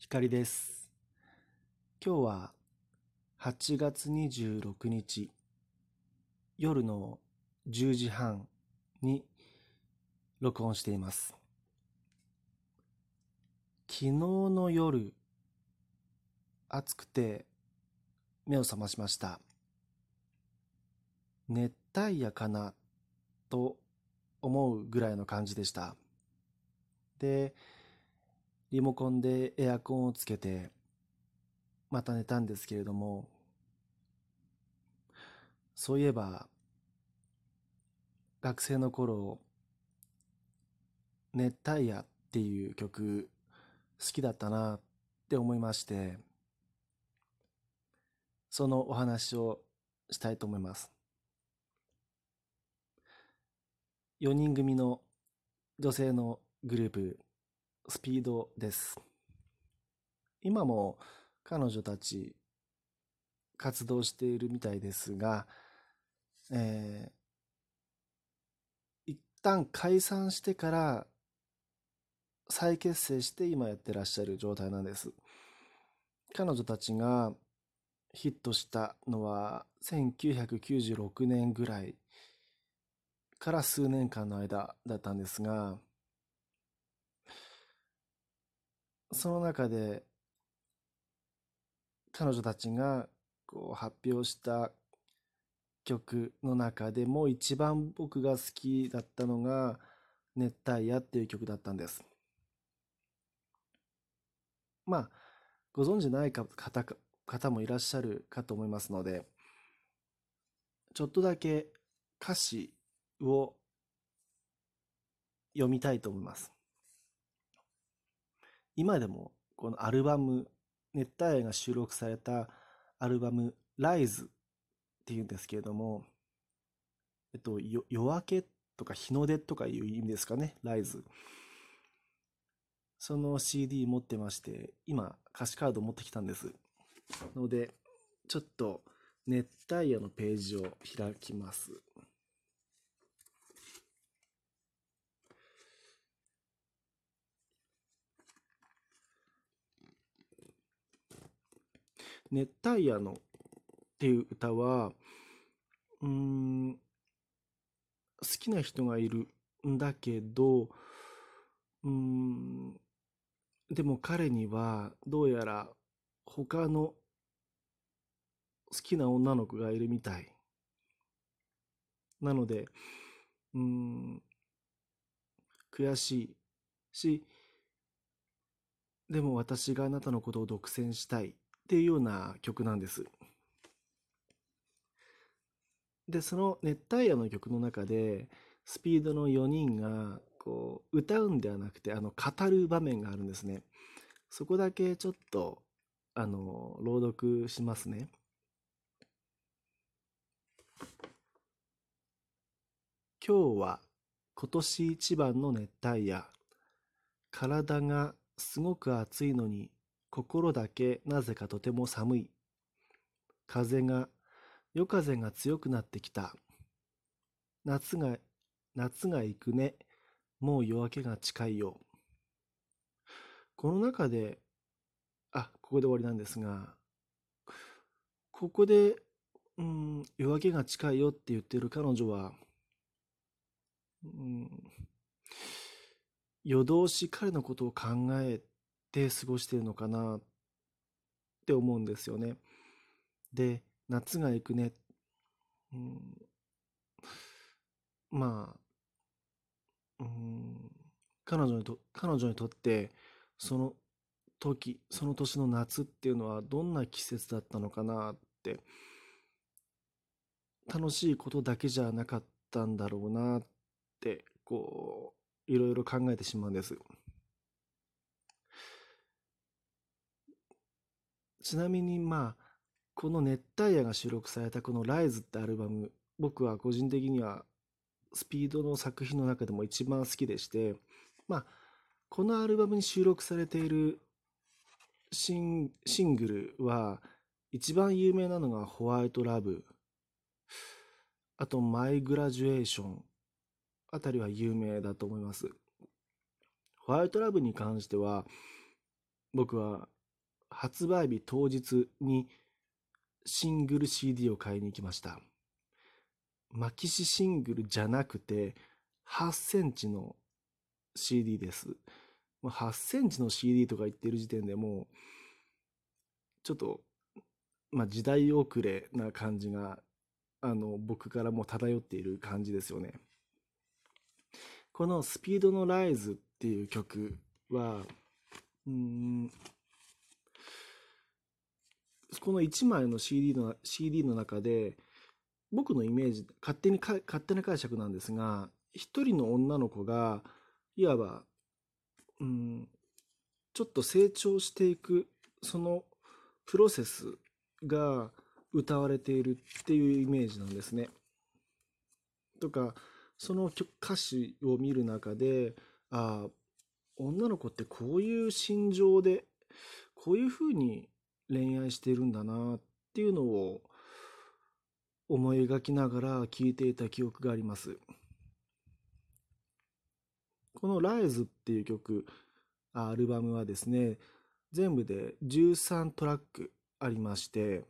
光です。今日は8月26日夜の10時半に録音しています。昨日の夜暑くて目を覚ましました。熱帯夜かなと思うぐらいの感じでした。で、リモコンでエアコンをつけて、また寝たんですけれども、そういえば、学生の頃、熱帯夜っていう曲好きだったなって思いまして、そのお話をしたいと思います。4人組の女性のグループスピードです。今も彼女たち活動しているみたいですが、えー、一旦解散してから再結成して今やってらっしゃる状態なんです。彼女たちがヒットしたのは1996年ぐらいから数年間の間だったんですが、その中で彼女たちがこう発表した曲の中でも一番僕が好きだったのが「熱帯夜」っていう曲だったんです。まあご存じない方方もいらっしゃるかと思いますのでちょっとだけ歌詞を読みたいと思います。今でもこのアルバム熱帯夜が収録されたアルバム「ライズっていうんですけれども、えっと、夜明けとか日の出とかいう意味ですかね、ライズ。その CD 持ってまして、今歌詞カード持ってきたんです。ので、ちょっと熱帯夜のページを開きます。熱帯夜のっていう歌は、うん、好きな人がいるんだけど、うん、でも彼にはどうやら他の好きな女の子がいるみたい。なので、うん、悔しいし、でも私があなたのことを独占したい。っていうような曲なんです。で、その熱帯夜の曲の中で、スピードの4人がこう歌うんではなくて、あの語る場面があるんですね。そこだけちょっと、あの、朗読しますね。今日は今年一番の熱帯夜。体がすごく暑いのに心だけなぜかとても寒い。風が、夜風が強くなってきた。夏が、夏が行くね。もう夜明けが近いよ。この中で、あ、ここで終わりなんですが、ここで、うん、夜明けが近いよって言ってる彼女は、うん、夜通し彼のことを考えて過ごしてるのかなって思うんですよね。で、夏が行くね。うん、まあ、うん、彼女にと、彼女にとって、その時、その年の夏っていうのはどんな季節だったのかなって、楽しいことだけじゃなかったんだろうなって、こう、いろいろ考えてしまうんです。ちなみにまあ、この熱帯夜が収録されたこのライズってアルバム、僕は個人的にはスピードの作品の中でも一番好きでして、まあ、このアルバムに収録されているシンシングルは、一番有名なのがホワイトラブ、あとマイグラジュエーションあたりは有名だと思います。ホワイトラブに関しては、僕は発売日当日にシングル CD を買いに行きました。マキシシングルじゃなくて8センチの CD です。8センチの CD とか言ってる時点でもうちょっと、まあ、時代遅れな感じがあの僕からも漂っている感じですよね。この「スピードのライズ」っていう曲はうんこの1枚の CD の CD の中で僕のイメージ勝手に勝手な解釈なんですが一人の女の子がいわばうんちょっと成長していくそのプロセスが歌われているっていうイメージなんですね。とかその歌詞を見る中でああ女の子ってこういう心情でこういうふうに恋愛しているんだなっていうのを思い描きながら聴いていた記憶があります。この「ライズっていう曲アルバムはですね全部で13トラックありまして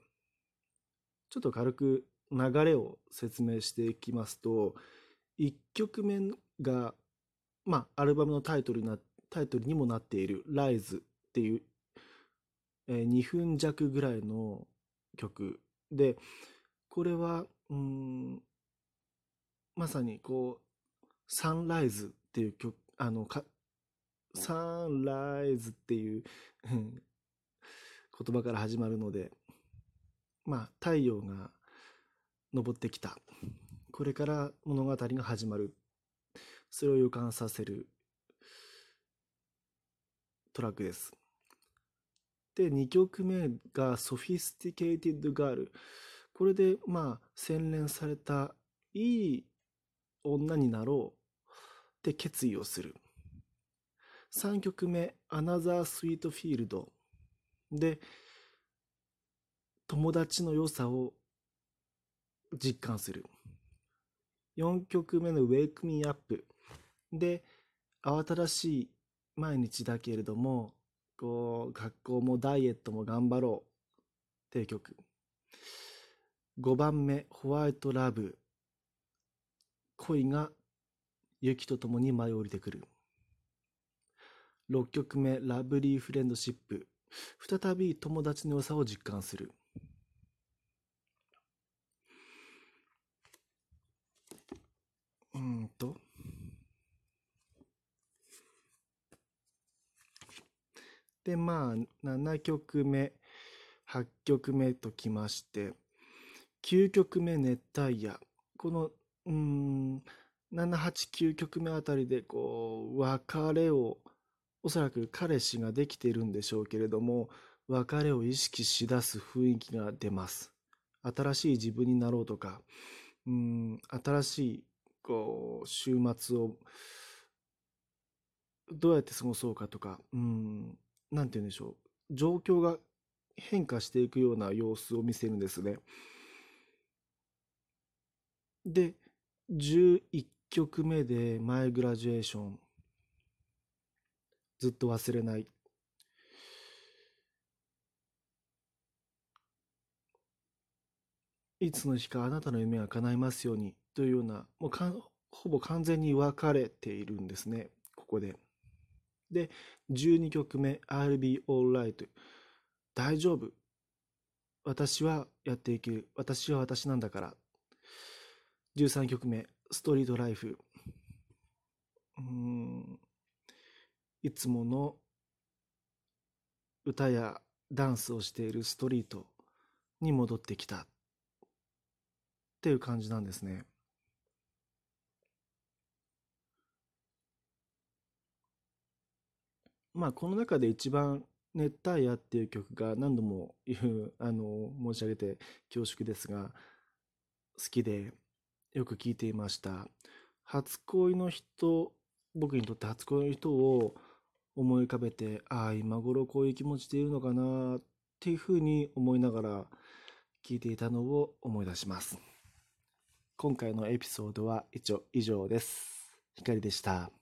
ちょっと軽く流れを説明していきますと1曲目がまあアルバムのタイトルなタイトルにもなっている「ライズっていう、えー、2分弱ぐらいの曲。でこれはうんまさにこう「サンライズっていう曲あのかサンライズっていう言葉から始まるのでまあ太陽が昇ってきた。これから物語が始まる。それを予感させるトラックです。で2曲目が「Sophisticated Girl」これでまあ洗練されたいい女になろう。って決意をする。3曲目「Another Sweet Field」で友達の良さを実感する。4曲目の「Wake Me Up」で慌ただしい毎日だけれどもこう学校もダイエットも頑張ろう。っていう曲。5番目「ホワイトラブ」恋が雪とともに舞い降りてくる。6曲目「ラブリーフレンドシップ」再び友達の良さを実感する。うんと。でまあ7曲目8曲目ときまして9曲目熱帯夜。このうん789曲目あたりでこう別れをおそらく彼氏ができているんでしょうけれども別れを意識しだす雰囲気が出ます。新しい自分になろうとかうん新しいこう週末をどうやって過ごそうかとかうんなんて言うんでしょう。状況が変化していくような様子を見せるんですね。で11曲目で「マイ・グラジュエーション」ずっと忘れない。いつの日かあなたの夢が叶いますようにというようなもうかほぼ完全に別れているんですね。ここで。で12曲目「I'll be alright」大丈夫。私はやっていける。私は私なんだから。13曲目「ストリートライフ」うん。いつもの歌やダンスをしているストリートに戻ってきた。っていう感じなんですね。まあこの中で一番「熱帯夜」っていう曲が何度も言うあの申し上げて恐縮ですが好きでよく聴いていました。初恋の人僕にとって初恋の人を思い浮かべてああ今頃こういう気持ちでいるのかなっていうふうに思いながら聞いていたのを思い出します。今回のエピソードは以上以上です。光でした。